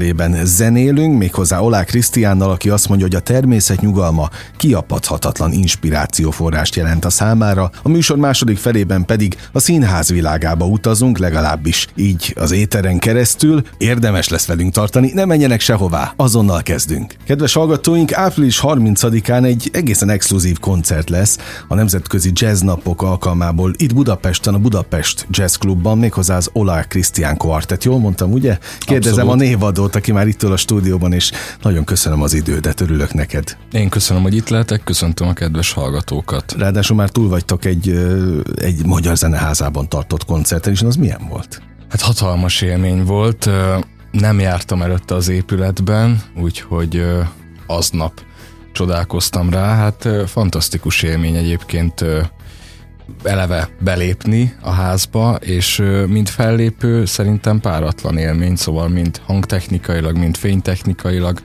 felében zenélünk, méghozzá Olá Krisztiánnal, aki azt mondja, hogy a természet nyugalma kiapadhatatlan inspirációforrást jelent a számára, a műsor második felében pedig a színház világába utazunk, legalábbis így az éteren keresztül. Érdemes lesz velünk tartani, ne menjenek sehová, azonnal kezdünk. Kedves hallgatóink, április 30-án egy egészen exkluzív koncert lesz a Nemzetközi Jazz Napok alkalmából itt Budapesten, a Budapest Jazz Clubban, méghozzá az Olá Krisztián Quartet. Jól mondtam, ugye? Kérdezem Abszolút. a névadót, aki már itt ül a stúdióban, és nagyon köszönöm az idődet, örülök neked. Én köszönöm, hogy itt lehetek, köszöntöm a kedves hallgatókat. Ráadásul már túl vagytok egy, egy magyar zeneházában tartott koncerten, és az milyen volt? Hát hatalmas élmény volt. Nem jártam előtte az épületben, úgyhogy aznap csodálkoztam rá. Hát fantasztikus élmény egyébként eleve belépni a házba, és mint fellépő szerintem páratlan élmény, szóval mind hangtechnikailag, mind fénytechnikailag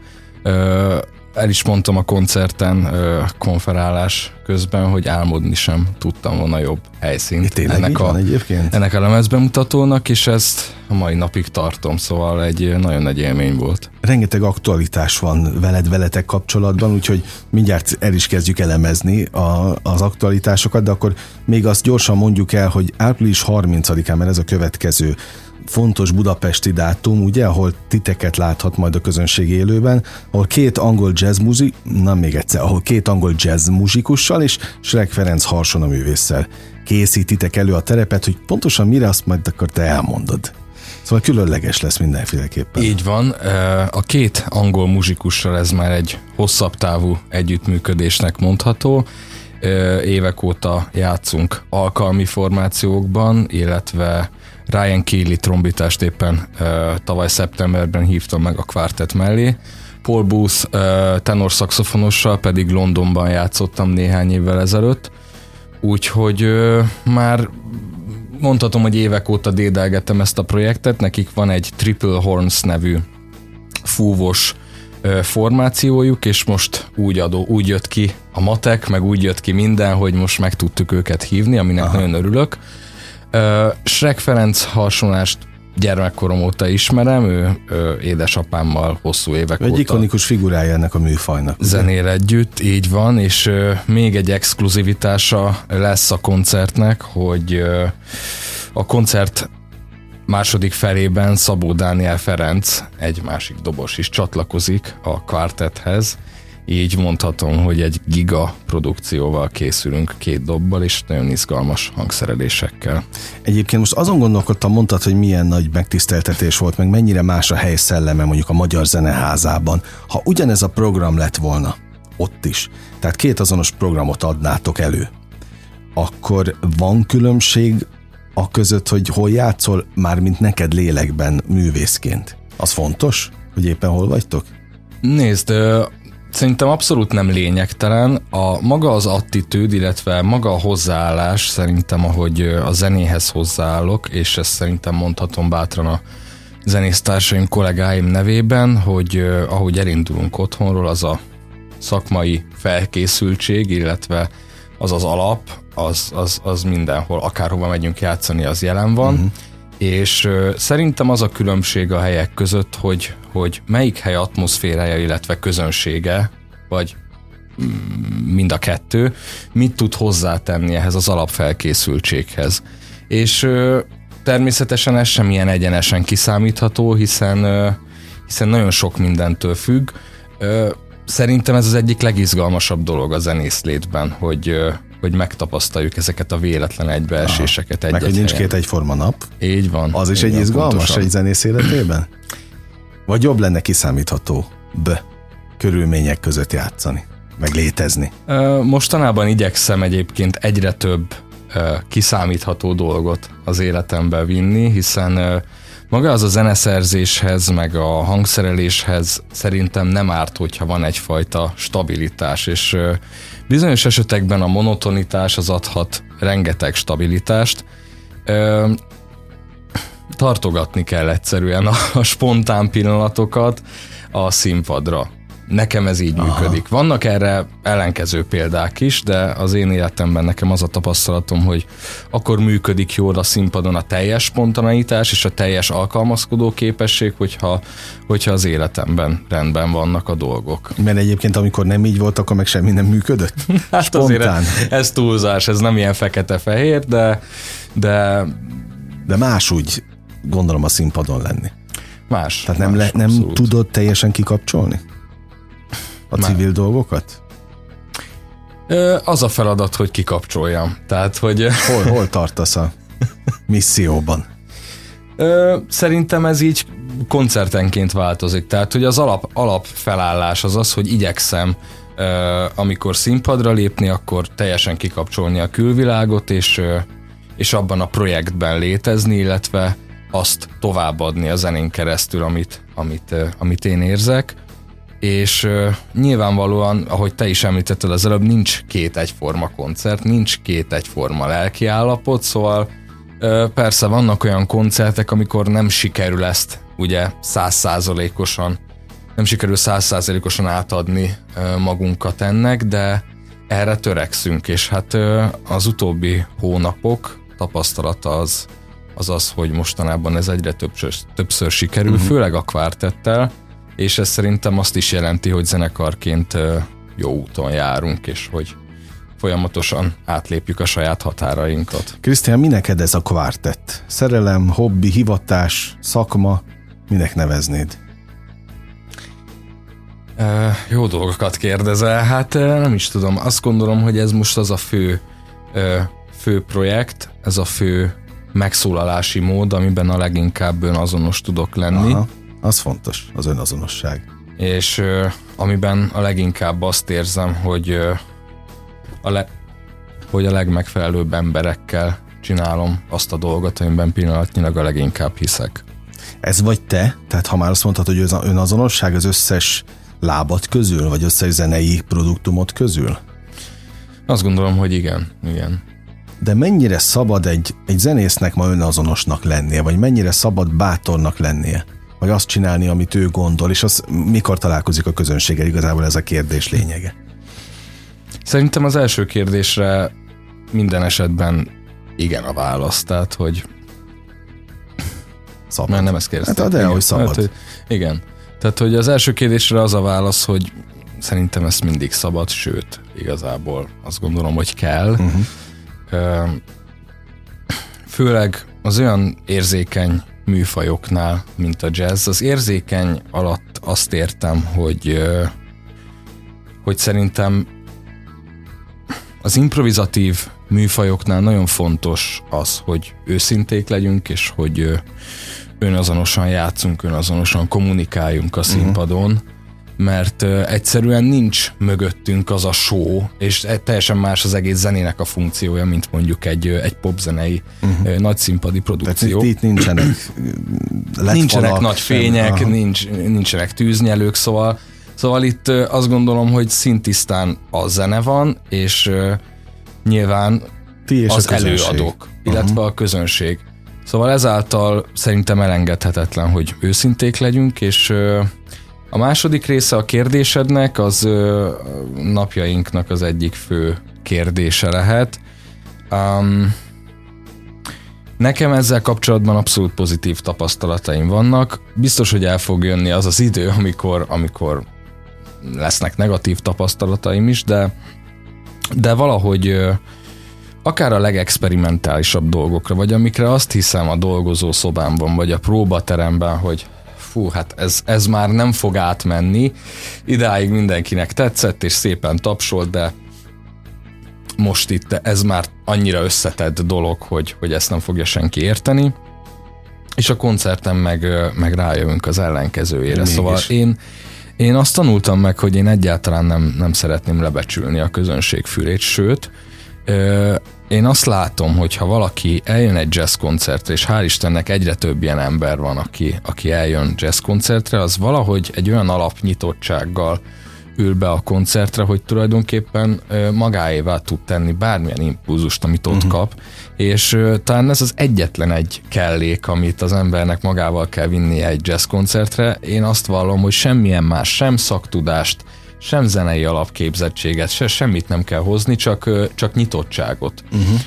el is mondtam a koncerten, konferálás közben, hogy álmodni sem tudtam volna jobb helyszínt Tényleg ennek, a, egyébként? ennek a lemezbemutatónak, és ezt a mai napig tartom, szóval egy nagyon nagy élmény volt. Rengeteg aktualitás van veled, veletek kapcsolatban, úgyhogy mindjárt el is kezdjük elemezni a, az aktualitásokat, de akkor még azt gyorsan mondjuk el, hogy április 30-án, mert ez a következő fontos budapesti dátum, ugye, ahol titeket láthat majd a közönség élőben, ahol két angol jazz muzik, na még egyszer, ahol két angol jazz muzsikussal és Shrek Ferenc Harsona művésszel készítitek elő a terepet, hogy pontosan mire azt majd akkor te elmondod. Szóval különleges lesz mindenféleképpen. Így van. A két angol muzsikussal ez már egy hosszabb távú együttműködésnek mondható. Évek óta játszunk alkalmi formációkban, illetve Ryan Keeley trombitást éppen uh, tavaly szeptemberben hívtam meg a kvártet mellé. Paul Booth uh, tenor szaxofonossal pedig Londonban játszottam néhány évvel ezelőtt, úgyhogy uh, már mondhatom, hogy évek óta dédelgettem ezt a projektet, nekik van egy Triple Horns nevű fúvos formációjuk, és most úgy, adó, úgy jött ki a matek, meg úgy jött ki minden, hogy most meg tudtuk őket hívni, aminek Aha. nagyon örülök. Uh, Shrek Ferenc harsonást gyermekkorom óta ismerem, ő, ő édesapámmal hosszú évek egy óta. Egy ikonikus figurája ennek a műfajnak. Zenél együtt, így van, és ö, még egy exkluzivitása lesz a koncertnek, hogy ö, a koncert második felében Szabó Dániel Ferenc, egy másik dobos is csatlakozik a kvartethez, így mondhatom, hogy egy giga produkcióval készülünk két dobbal, és nagyon izgalmas hangszerelésekkel. Egyébként most azon gondolkodtam, mondtad, hogy milyen nagy megtiszteltetés volt, meg mennyire más a hely szelleme mondjuk a Magyar Zeneházában. Ha ugyanez a program lett volna, ott is, tehát két azonos programot adnátok elő, akkor van különbség a között, hogy hol játszol, mármint neked lélekben művészként? Az fontos, hogy éppen hol vagytok? Nézd, Szerintem abszolút nem lényegtelen. A maga az attitűd, illetve maga a hozzáállás szerintem, ahogy a zenéhez hozzáállok, és ezt szerintem mondhatom bátran a zenésztársaim, kollégáim nevében, hogy ahogy elindulunk otthonról, az a szakmai felkészültség, illetve az az alap, az, az, az mindenhol, akárhova megyünk játszani, az jelen van. Uh-huh. És szerintem az a különbség a helyek között, hogy, hogy melyik hely atmoszférája, illetve közönsége, vagy mind a kettő, mit tud hozzátenni ehhez az alapfelkészültséghez. És természetesen ez sem ilyen egyenesen kiszámítható, hiszen, hiszen nagyon sok mindentől függ. Szerintem ez az egyik legizgalmasabb dolog a zenészlétben, hogy, hogy megtapasztaljuk ezeket a véletlen egybeeséseket egy Meg hogy nincs két egyforma nap. Így van. Az is egy izgalmas pontosan. egy zenész életében? Vagy jobb lenne kiszámítható b körülmények között játszani, meg létezni? Mostanában igyekszem egyébként egyre több kiszámítható dolgot az életembe vinni, hiszen maga az a zeneszerzéshez, meg a hangszereléshez szerintem nem árt, hogyha van egyfajta stabilitás, és bizonyos esetekben a monotonitás az adhat rengeteg stabilitást. Tartogatni kell egyszerűen a, spontán pillanatokat a színpadra. Nekem ez így Aha. működik. Vannak erre ellenkező példák is, de az én életemben nekem az a tapasztalatom, hogy akkor működik jól a színpadon a teljes spontaneitás és a teljes alkalmazkodó képesség, hogyha, hogyha az életemben rendben vannak a dolgok. Mert egyébként amikor nem így volt, akkor meg semmi nem működött? hát Spontán. azért ez túlzás, ez nem ilyen fekete-fehér, de, de... De más úgy gondolom a színpadon lenni. Más. Tehát nem, más, le, nem tudod teljesen kikapcsolni? A Már. civil dolgokat? Az a feladat, hogy kikapcsoljam. Tehát, hogy... Hol, hol tartasz a misszióban? Szerintem ez így koncertenként változik. Tehát, hogy az alap, alap felállás az az, hogy igyekszem, amikor színpadra lépni, akkor teljesen kikapcsolni a külvilágot, és, és abban a projektben létezni, illetve azt továbbadni a zenén keresztül, amit, amit, amit én érzek és uh, nyilvánvalóan, ahogy te is említetted az előbb, nincs két egyforma koncert, nincs két egyforma lelkiállapot, szóval uh, persze vannak olyan koncertek, amikor nem sikerül ezt ugye százszázalékosan, nem sikerül százszázalékosan átadni uh, magunkat ennek, de erre törekszünk, és hát uh, az utóbbi hónapok tapasztalata az, az az, hogy mostanában ez egyre többször, többször sikerül, uh-huh. főleg a kvártettel, és ez szerintem azt is jelenti, hogy zenekarként jó úton járunk, és hogy folyamatosan átlépjük a saját határainkat. Krisztián, mi neked ez a kvártett? Szerelem, hobbi, hivatás, szakma, minek neveznéd? E, jó dolgokat kérdezel, hát nem is tudom. Azt gondolom, hogy ez most az a fő, fő projekt, ez a fő megszólalási mód, amiben a leginkább önazonos tudok lenni. Aha az fontos, az önazonosság. És ö, amiben a leginkább azt érzem, hogy ö, a, le, hogy a legmegfelelőbb emberekkel csinálom azt a dolgot, amiben pillanatnyilag a leginkább hiszek. Ez vagy te? Tehát ha már azt mondtad, hogy önazonosság az összes lábat közül, vagy összes zenei produktumot közül? Azt gondolom, hogy igen, igen. De mennyire szabad egy, egy zenésznek ma önazonosnak lennie, vagy mennyire szabad bátornak lennie? Vagy azt csinálni, amit ő gondol, és az mikor találkozik a közönséggel, igazából ez a kérdés lényege. Szerintem az első kérdésre minden esetben igen a válasz, tehát hogy szabad. Mert nem ezt kérdeztem. Hát de, igen, hogy szabad. Hát, hogy, igen. Tehát, hogy az első kérdésre az a válasz, hogy szerintem ez mindig szabad, sőt, igazából azt gondolom, hogy kell. Uh-huh. Főleg az olyan érzékeny műfajoknál, mint a jazz. Az érzékeny alatt azt értem, hogy, hogy szerintem az improvizatív műfajoknál nagyon fontos az, hogy őszinték legyünk, és hogy önazonosan játszunk, önazonosan kommunikáljunk a mhm. színpadon. Uh-huh mert egyszerűen nincs mögöttünk az a show, és e, teljesen más az egész zenének a funkciója, mint mondjuk egy, egy popzenei uh-huh. nagy színpadi produkció. Tehát itt nincsenek Nincsenek nagy fények, sem, nincs, nincsenek tűznyelők, szóval, szóval itt azt gondolom, hogy szintisztán a zene van, és nyilván Ti és az előadók, illetve uh-huh. a közönség. Szóval ezáltal szerintem elengedhetetlen, hogy őszinték legyünk, és a második része a kérdésednek az napjainknak az egyik fő kérdése lehet. Um, nekem ezzel kapcsolatban abszolút pozitív tapasztalataim vannak. Biztos, hogy el fog jönni az az idő, amikor, amikor lesznek negatív tapasztalataim is, de, de valahogy akár a legexperimentálisabb dolgokra, vagy amikre azt hiszem a dolgozó szobámban, vagy a próbateremben, hogy fú, hát ez, ez már nem fog átmenni. Idáig mindenkinek tetszett, és szépen tapsolt, de most itt ez már annyira összetett dolog, hogy, hogy ezt nem fogja senki érteni. És a koncerten meg, meg rájövünk az ellenkezőjére. Mégis. Szóval én, én azt tanultam meg, hogy én egyáltalán nem, nem szeretném lebecsülni a közönség fülét, sőt, én azt látom, hogy ha valaki eljön egy jazz koncertre, és hál' Istennek egyre több ilyen ember van, aki, aki eljön jazz koncertre, az valahogy egy olyan alapnyitottsággal ül be a koncertre, hogy tulajdonképpen magáévá tud tenni bármilyen impulzust, amit ott uh-huh. kap, és talán ez az egyetlen egy kellék, amit az embernek magával kell vinnie egy jazz koncertre. Én azt vallom, hogy semmilyen más, sem szaktudást, sem zenei alapképzettséget, se semmit nem kell hozni, csak, csak nyitottságot. Uh-huh.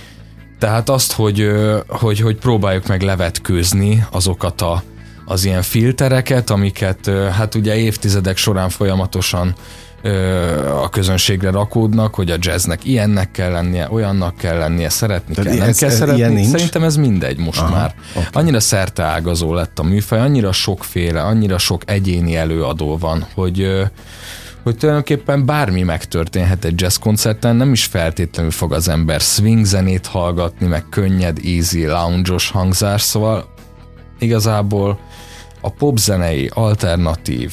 Tehát azt, hogy, hogy, hogy próbáljuk meg levetkőzni azokat a, az ilyen filtereket, amiket hát ugye évtizedek során folyamatosan a közönségre rakódnak, hogy a jazznek ilyennek kell lennie, olyannak kell lennie, szeretni Tehát kell, nem ez, kell ez szeretni. Nincs? Szerintem ez mindegy most Aha, már. Okay. Annyira szerteágazó lett a műfaj, annyira sokféle, annyira sok egyéni előadó van, hogy hogy tulajdonképpen bármi megtörténhet egy jazz koncerten, nem is feltétlenül fog az ember swing zenét hallgatni, meg könnyed, easy, lounge-os hangzás, szóval igazából a popzenei, alternatív,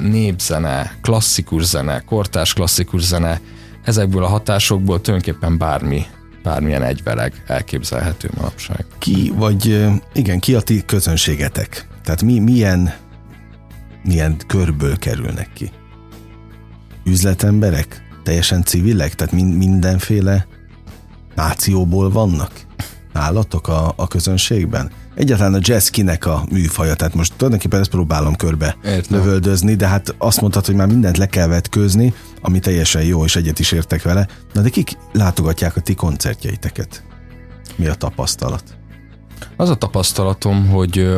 népzene, klasszikus zene, kortás klasszikus zene, ezekből a hatásokból tulajdonképpen bármi, bármilyen egyveleg elképzelhető manapság. Ki, vagy igen, ki a ti közönségetek? Tehát mi, milyen, milyen körből kerülnek ki? Üzletemberek? Teljesen civilek? Tehát min, mindenféle nációból vannak? Állatok a, a közönségben? egyáltalán a jazz kinek a műfaja, tehát most tulajdonképpen ezt próbálom körbe Értem. lövöldözni, de hát azt mondtad, hogy már mindent le kell vetkőzni, ami teljesen jó, és egyet is értek vele. Na de kik látogatják a ti koncertjeiteket? Mi a tapasztalat? Az a tapasztalatom, hogy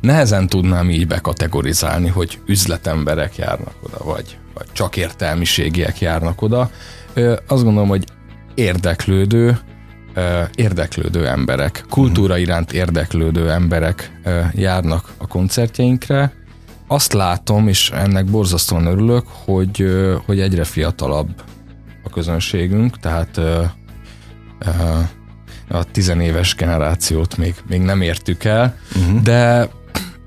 nehezen tudnám így bekategorizálni, hogy üzletemberek járnak oda, vagy, vagy csak értelmiségiek járnak oda. Azt gondolom, hogy érdeklődő, érdeklődő emberek, kultúra mhm. iránt érdeklődő emberek járnak a koncertjeinkre. Azt látom, és ennek borzasztóan örülök, hogy, hogy egyre fiatalabb a közönségünk, tehát a tizenéves generációt még, még nem értük el, uh-huh. de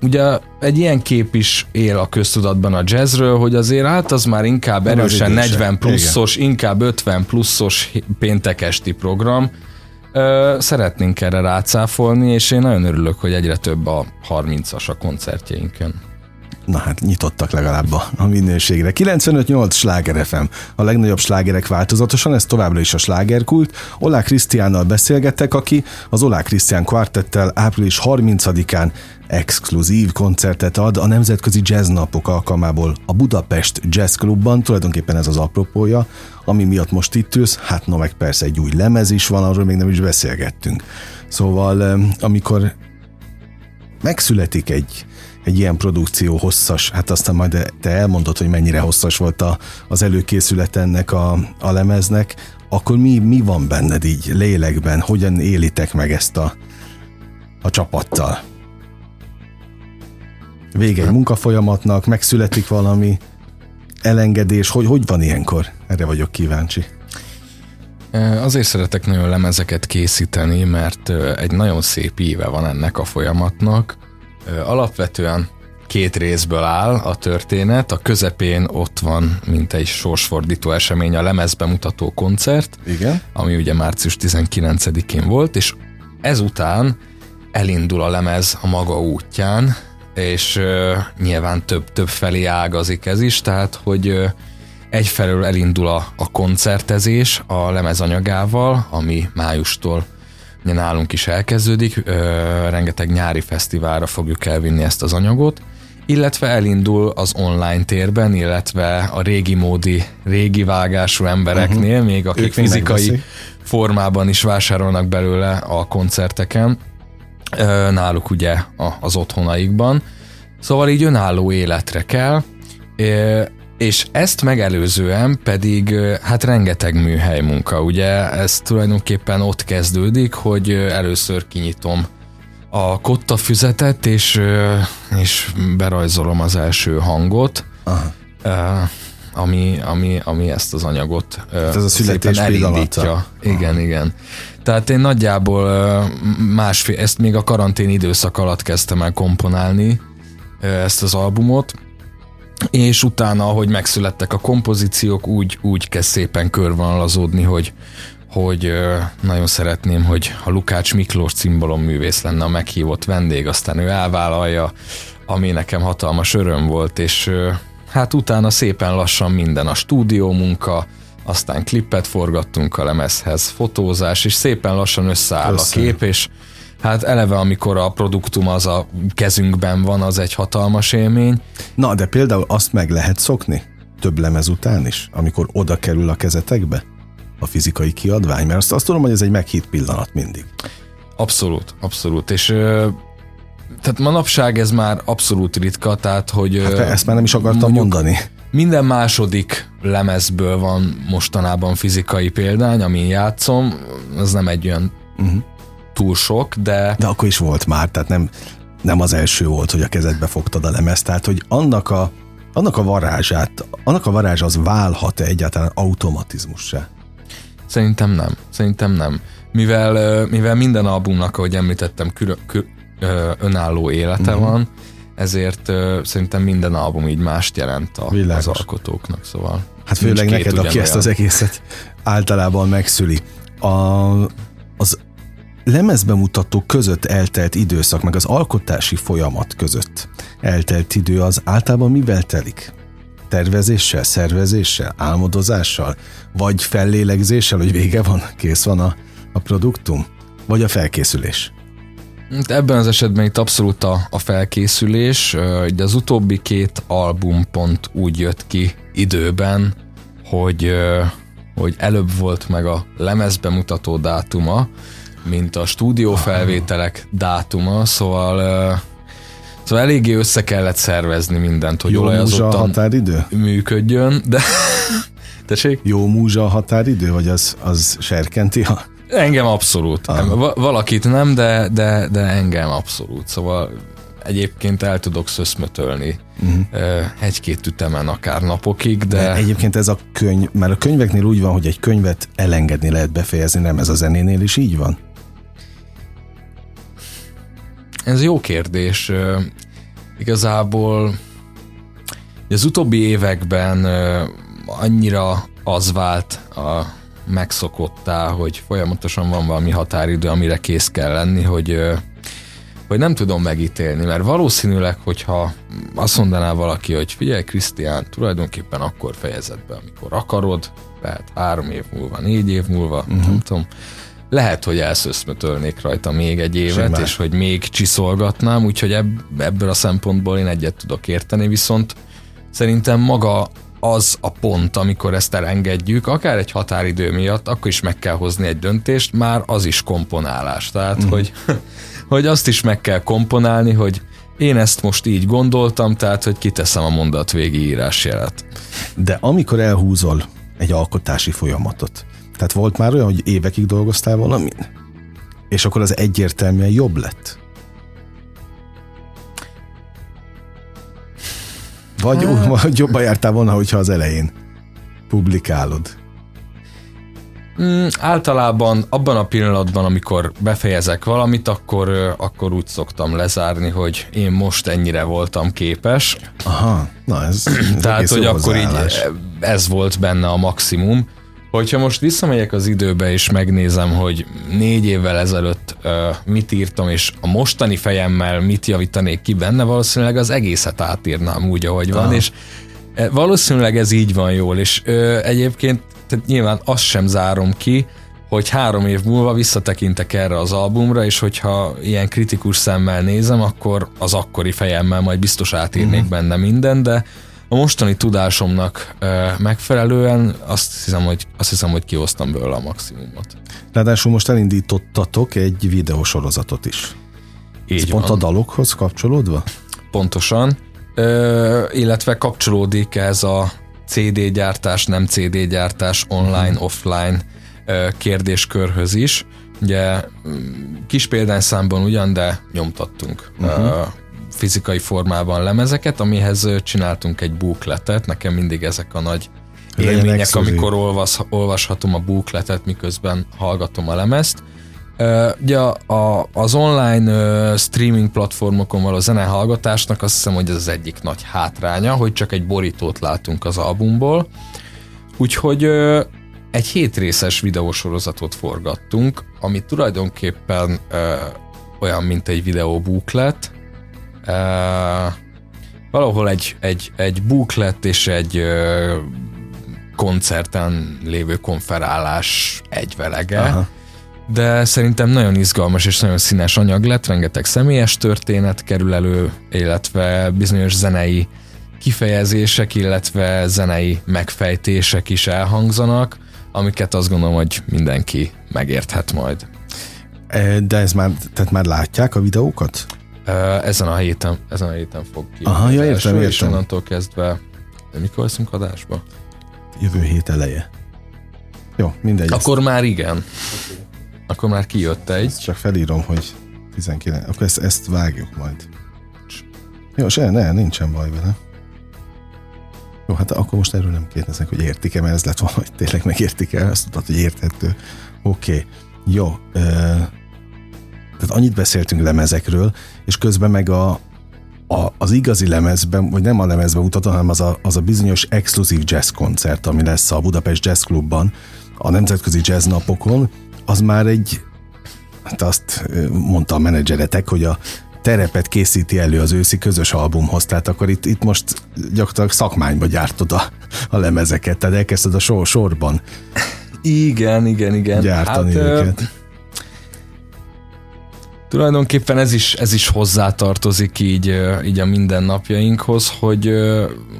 ugye egy ilyen kép is él a köztudatban a jazzről, hogy azért hát az már inkább erősen 40 pluszos, Igen. inkább 50 pluszos péntekesti program, Szeretnénk erre rácáfolni, és én nagyon örülök, hogy egyre több a 30-as a koncertjeinken. Na hát nyitottak legalább a, a minőségre. 95-8 sláger FM, a legnagyobb slágerek változatosan, ez továbbra is a slágerkult. Olá Krisztiánnal beszélgettek, aki az Olá Krisztián kvartettel április 30-án exkluzív koncertet ad a Nemzetközi Jazz Napok alkalmából a Budapest Jazz Clubban, tulajdonképpen ez az apropója, ami miatt most itt ülsz, hát no meg persze egy új lemez is van, arról még nem is beszélgettünk. Szóval amikor megszületik egy, egy ilyen produkció hosszas, hát aztán majd te elmondod, hogy mennyire hosszas volt a, az előkészület ennek a, a lemeznek, akkor mi, mi van benned így lélekben, hogyan élitek meg ezt a, a csapattal? Vége egy munkafolyamatnak, megszületik valami elengedés, hogy, hogy van ilyenkor? Erre vagyok kíváncsi. Azért szeretek nagyon lemezeket készíteni, mert egy nagyon szép íve van ennek a folyamatnak. Alapvetően két részből áll a történet, a közepén ott van, mint egy sorsfordító esemény, a lemezbemutató koncert, Igen. ami ugye március 19-én volt, és ezután elindul a lemez a maga útján, és uh, nyilván több, több felé ágazik ez is, tehát hogy uh, egyfelől elindul a, a koncertezés a lemezanyagával, ami májustól nálunk is elkezdődik, rengeteg nyári fesztiválra fogjuk elvinni ezt az anyagot, illetve elindul az online térben, illetve a régi módi, régi vágású embereknél, uh-huh. még akik fizikai formában is vásárolnak belőle a koncerteken, náluk ugye az otthonaikban. Szóval így önálló életre kell, és ezt megelőzően pedig hát rengeteg műhely munka, ugye ez tulajdonképpen ott kezdődik, hogy először kinyitom a kotta füzetet, és, és berajzolom az első hangot. Aha ami, ami, ami ezt az anyagot hát ez a születés elindítja. Igen, igen. Tehát én nagyjából másfél, ezt még a karantén időszak alatt kezdtem el komponálni, ezt az albumot, és utána, ahogy megszülettek a kompozíciók, úgy, úgy kezd szépen körvonalazódni, hogy, hogy nagyon szeretném, hogy a Lukács Miklós művész lenne a meghívott vendég, aztán ő elvállalja, ami nekem hatalmas öröm volt, és hát utána szépen lassan minden a stúdió munka, aztán klippet forgattunk a lemezhez, fotózás, és szépen lassan összeáll Össze. a kép, és hát eleve amikor a produktum az a kezünkben van, az egy hatalmas élmény. Na, de például azt meg lehet szokni? Több lemez után is, amikor oda kerül a kezetekbe? A fizikai kiadvány? Mert azt, azt tudom, hogy ez egy meghitt pillanat mindig. Abszolút, abszolút. És tehát manapság ez már abszolút ritka, tehát hogy... Hát ezt már nem is akartam mondani. Minden második lemezből van mostanában fizikai példány, amin játszom, ez nem egy olyan uh-huh. Túl sok, de... De akkor is volt már, tehát nem, nem az első volt, hogy a kezedbe fogtad a lemezt, tehát hogy annak a, annak a varázsát, annak a varázs az válhat-e egyáltalán automatizmussá? Szerintem nem, szerintem nem. Mivel, mivel minden albumnak, ahogy említettem, külön, kül, önálló élete uh-huh. van, ezért szerintem minden album így mást jelent a, az alkotóknak, szóval. Hát főleg neked, aki ezt az egészet általában megszüli. A, az lemezbemutató között eltelt időszak, meg az alkotási folyamat között eltelt idő, az általában mivel telik? Tervezéssel, szervezéssel, álmodozással, vagy fellélegzéssel, hogy vége van, kész van a, a produktum, vagy a felkészülés? Ebben az esetben itt abszolút a, a felkészülés, de az utóbbi két album pont úgy jött ki időben, hogy, hogy előbb volt meg a lemezbemutató dátuma, mint a stúdiófelvételek dátuma, szóval Szóval eléggé össze kellett szervezni mindent, hogy Jó olajazottan a határidő? működjön, de... Tessék? Jó múzsa a határidő, vagy az, az serkenti a Engem abszolút. Ah. Valakit nem, de, de, de engem abszolút. Szóval egyébként el tudok szöszmötölni uh-huh. egy-két ütemen akár napokig, de... de... Egyébként ez a könyv, mert a könyveknél úgy van, hogy egy könyvet elengedni lehet befejezni, nem ez a zenénél is így van? Ez jó kérdés. Igazából az utóbbi években annyira az vált a megszokottá, hogy folyamatosan van valami határidő, amire kész kell lenni, hogy hogy nem tudom megítélni, mert valószínűleg, hogyha azt mondaná valaki, hogy figyelj, Krisztián, tulajdonképpen akkor fejezed be, amikor akarod, lehet három év múlva, négy év múlva, uh-huh. nem tudom, lehet, hogy elszöszmötölnék rajta még egy évet, Simán. és hogy még csiszolgatnám, úgyhogy ebb, ebből a szempontból én egyet tudok érteni, viszont szerintem maga az a pont, amikor ezt elengedjük, akár egy határidő miatt, akkor is meg kell hozni egy döntést, már az is komponálás. Tehát, mm. hogy, hogy azt is meg kell komponálni, hogy én ezt most így gondoltam, tehát, hogy kiteszem a mondat végi írásjelet. De amikor elhúzol egy alkotási folyamatot, tehát volt már olyan, hogy évekig dolgoztál valamin, és akkor az egyértelműen jobb lett? Vagy, hát... vagy jobban jártál volna, hogyha az elején publikálod? Mm, általában abban a pillanatban, amikor befejezek valamit, akkor, akkor úgy szoktam lezárni, hogy én most ennyire voltam képes. Aha, na ez, ez Tehát, hogy akkor így ez volt benne a maximum. Hogyha most visszamegyek az időbe és megnézem, hogy négy évvel ezelőtt uh, mit írtam, és a mostani fejemmel mit javítanék ki benne, valószínűleg az egészet átírnám úgy, ahogy van, Aha. és valószínűleg ez így van jól, és uh, egyébként tehát nyilván azt sem zárom ki, hogy három év múlva visszatekintek erre az albumra, és hogyha ilyen kritikus szemmel nézem, akkor az akkori fejemmel majd biztos átírnék uh-huh. benne minden, de a mostani tudásomnak megfelelően azt hiszem, hogy, azt hiszem, hogy kihoztam belőle a maximumot. Ráadásul most elindítottatok egy videósorozatot is. Így Ez van. pont a dalokhoz kapcsolódva? Pontosan, ö, illetve kapcsolódik ez a CD gyártás, nem CD gyártás, online, uh-huh. offline ö, kérdéskörhöz is. Ugye kis példányszámban ugyan, de nyomtattunk uh-huh. Fizikai formában lemezeket, amihez csináltunk egy bookletet, nekem mindig ezek a nagy élmények, amikor olvas, olvashatom a bookletet, miközben hallgatom a lemezt, Ugye a, az online streaming platformokon való zenehallgatásnak azt hiszem, hogy ez az egyik nagy hátránya, hogy csak egy borítót látunk az albumból. Úgyhogy egy hétrészes videósorozatot forgattunk, ami tulajdonképpen olyan, mint egy videó booklet. Valahol egy, egy, egy booklet és egy koncerten lévő konferálás egyvelege. Aha de szerintem nagyon izgalmas és nagyon színes anyag lett, rengeteg személyes történet kerül elő, illetve bizonyos zenei kifejezések, illetve zenei megfejtések is elhangzanak, amiket azt gondolom, hogy mindenki megérthet majd. De ez már, tehát már látják a videókat? Ezen a héten, ezen a héten fog ki. Aha, ja, értem, értem. És onnantól kezdve, mikor leszünk adásba? Jövő hét eleje. Jó, mindegy. Akkor ezt... már igen. Akkor már kijött egy. Ezt csak felírom, hogy 19. Akkor ezt, ezt vágjuk majd. Jó, se, ne, nincsen baj vele. Jó, hát akkor most erről nem kérdeznek, hogy értik-e, mert ez lett volna, hogy tényleg megértik-e, azt tudod, hogy érthető. Oké, okay. jó. Uh, tehát annyit beszéltünk lemezekről, és közben meg a, a, az igazi lemezben, vagy nem a lemezben mutatom, hanem az a, az a bizonyos exkluzív jazz koncert, ami lesz a Budapest Jazz Clubban, a Nemzetközi Jazz Napokon, az már egy, hát azt mondta a menedzseretek, hogy a terepet készíti elő az őszi közös albumhoz, tehát akkor itt, itt most gyakorlatilag szakmányba gyártod a, a lemezeket, tehát elkezdted a sor, sorban. Igen, igen, igen. Gyártani hát, őket. Ö, tulajdonképpen ez is, ez is hozzátartozik így, így a mindennapjainkhoz, hogy,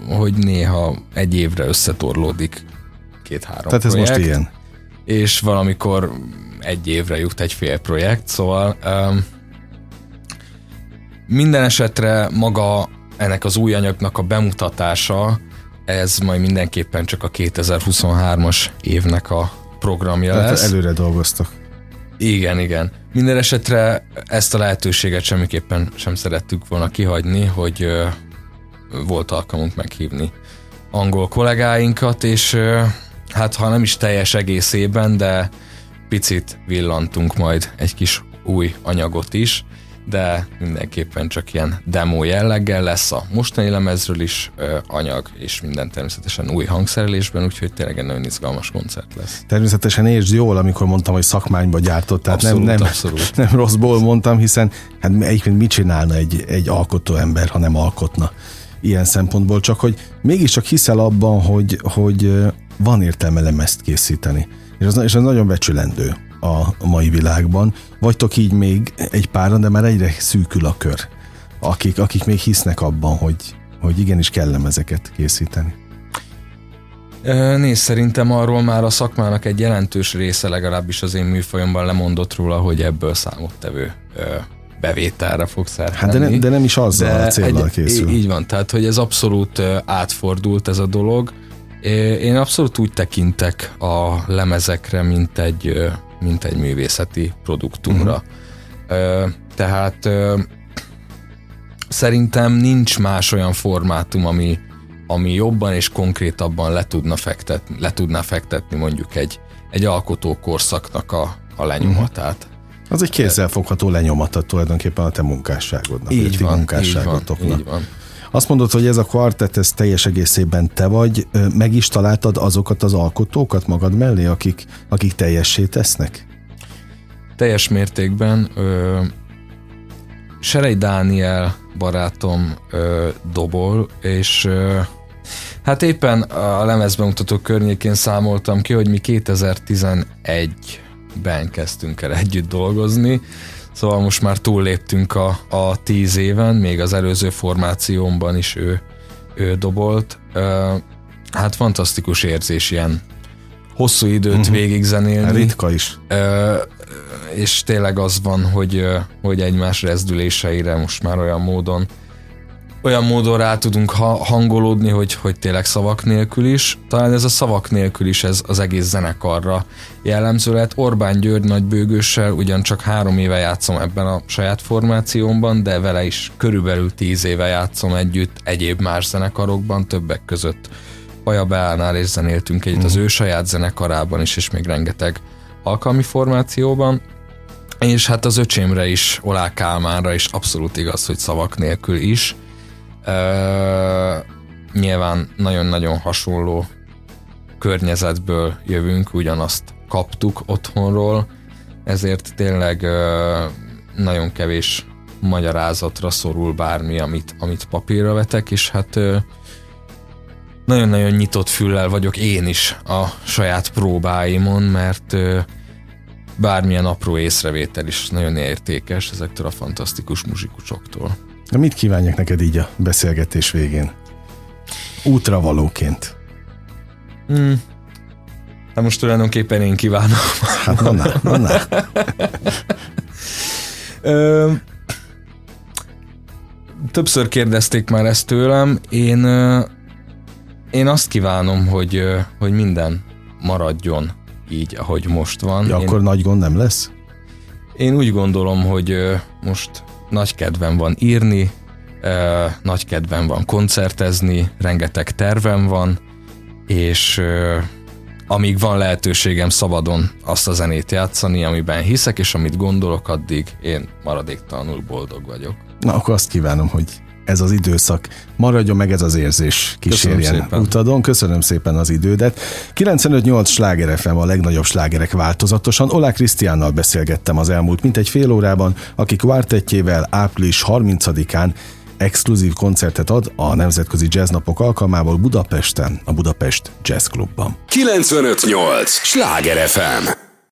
hogy néha egy évre összetorlódik két-három Tehát ez projekt. most ilyen? és valamikor egy évre jut egy fél projekt, szóval um, minden esetre maga ennek az új anyagnak a bemutatása, ez majd mindenképpen csak a 2023-as évnek a programja Tehát lesz. előre dolgoztak. Igen, igen. Minden esetre ezt a lehetőséget semmiképpen sem szerettük volna kihagyni, hogy volt alkalmunk meghívni angol kollégáinkat, és hát ha nem is teljes egészében, de picit villantunk majd egy kis új anyagot is, de mindenképpen csak ilyen demo jelleggel lesz a mostani lemezről is ö, anyag, és minden természetesen új hangszerelésben, úgyhogy tényleg egy nagyon izgalmas koncert lesz. Természetesen értsd jól, amikor mondtam, hogy szakmányba gyártott, tehát abszolút, nem, nem, abszolút. nem rosszból mondtam, hiszen hát egyébként mit csinálna egy, egy alkotó ember, ha nem alkotna ilyen szempontból, csak hogy mégiscsak hiszel abban, hogy, hogy van értelme lemezt készíteni. És az, és az nagyon becsülendő a mai világban. Vagytok így még egy páran, de már egyre szűkül a kör, akik, akik még hisznek abban, hogy, hogy igenis kell lemezeket készíteni. Nézd, szerintem arról már a szakmának egy jelentős része legalábbis az én műfajomban lemondott róla, hogy ebből számottevő bevételre fog szert Hát de, ne, de nem is azzal de a célral készül. Így van, tehát hogy ez abszolút átfordult ez a dolog. Én abszolút úgy tekintek a lemezekre, mint egy, mint egy művészeti produktumra. Uh-huh. Tehát szerintem nincs más olyan formátum, ami, ami jobban és konkrétabban le, tudna fektetni, le tudná fektetni mondjuk egy, egy alkotó korszaknak a, a lenyomatát. Uh-huh. Az egy kézzelfogható lenyomata tulajdonképpen a te munkásságodnak. Így van, munkásságotoknak. Így van, így van. Azt mondod, hogy ez a kvartett, ez teljes egészében te vagy. Meg is találtad azokat az alkotókat magad mellé, akik, akik teljessé tesznek? Teljes mértékben. Ö, Serei Dániel barátom ö, dobol, és ö, hát éppen a lemezbemutató környékén számoltam ki, hogy mi 2011-ben kezdtünk el együtt dolgozni, Szóval most már túlléptünk a, a tíz éven, még az előző formációmban is ő, ő dobolt. Hát fantasztikus érzés ilyen hosszú időt uh-huh. végig zenélni. Hát ritka is. És tényleg az van, hogy, hogy egymás rezdüléseire most már olyan módon olyan módon rá tudunk ha- hangolódni, hogy, hogy tényleg szavak nélkül is. Talán ez a szavak nélkül is ez az egész zenekarra jellemző lehet. Orbán György nagybőgőssel ugyancsak három éve játszom ebben a saját formációmban, de vele is körülbelül tíz éve játszom együtt egyéb más zenekarokban, többek között Paja Beánál és zenéltünk együtt mm. az ő saját zenekarában is, és még rengeteg alkalmi formációban. és hát az öcsémre is, Olá Kálmánra is abszolút igaz, hogy szavak nélkül is. Nyilván nagyon-nagyon hasonló környezetből jövünk, ugyanazt kaptuk otthonról, ezért tényleg nagyon kevés magyarázatra szorul bármi, amit, amit papírra vetek, és hát nagyon-nagyon nyitott füllel vagyok én is a saját próbáimon, mert bármilyen apró észrevétel is nagyon értékes ezektől a fantasztikus muzsikusoktól. De mit kívánjak neked így a beszélgetés végén? Útra valóként. Hmm. Hát most tulajdonképpen én kívánom. Hát na, na, na, na. Ö, többször kérdezték már ezt tőlem. Én, én azt kívánom, hogy, hogy minden maradjon így, ahogy most van. Ja, én, akkor nagy gond nem lesz? Én úgy gondolom, hogy most nagy kedvem van írni, nagy kedvem van koncertezni, rengeteg tervem van, és amíg van lehetőségem szabadon azt a zenét játszani, amiben hiszek, és amit gondolok, addig én maradéktalanul boldog vagyok. Na, akkor azt kívánom, hogy ez az időszak. Maradjon meg ez az érzés kísérjen Köszönöm utadon. Köszönöm szépen az idődet. 95-8 sláger FM a legnagyobb slágerek változatosan. Olá Krisztiánnal beszélgettem az elmúlt mintegy fél órában, aki kvártettjével április 30-án exkluzív koncertet ad a Nemzetközi Jazznapok alkalmából Budapesten, a Budapest Jazz Clubban. 95-8 Sláger FM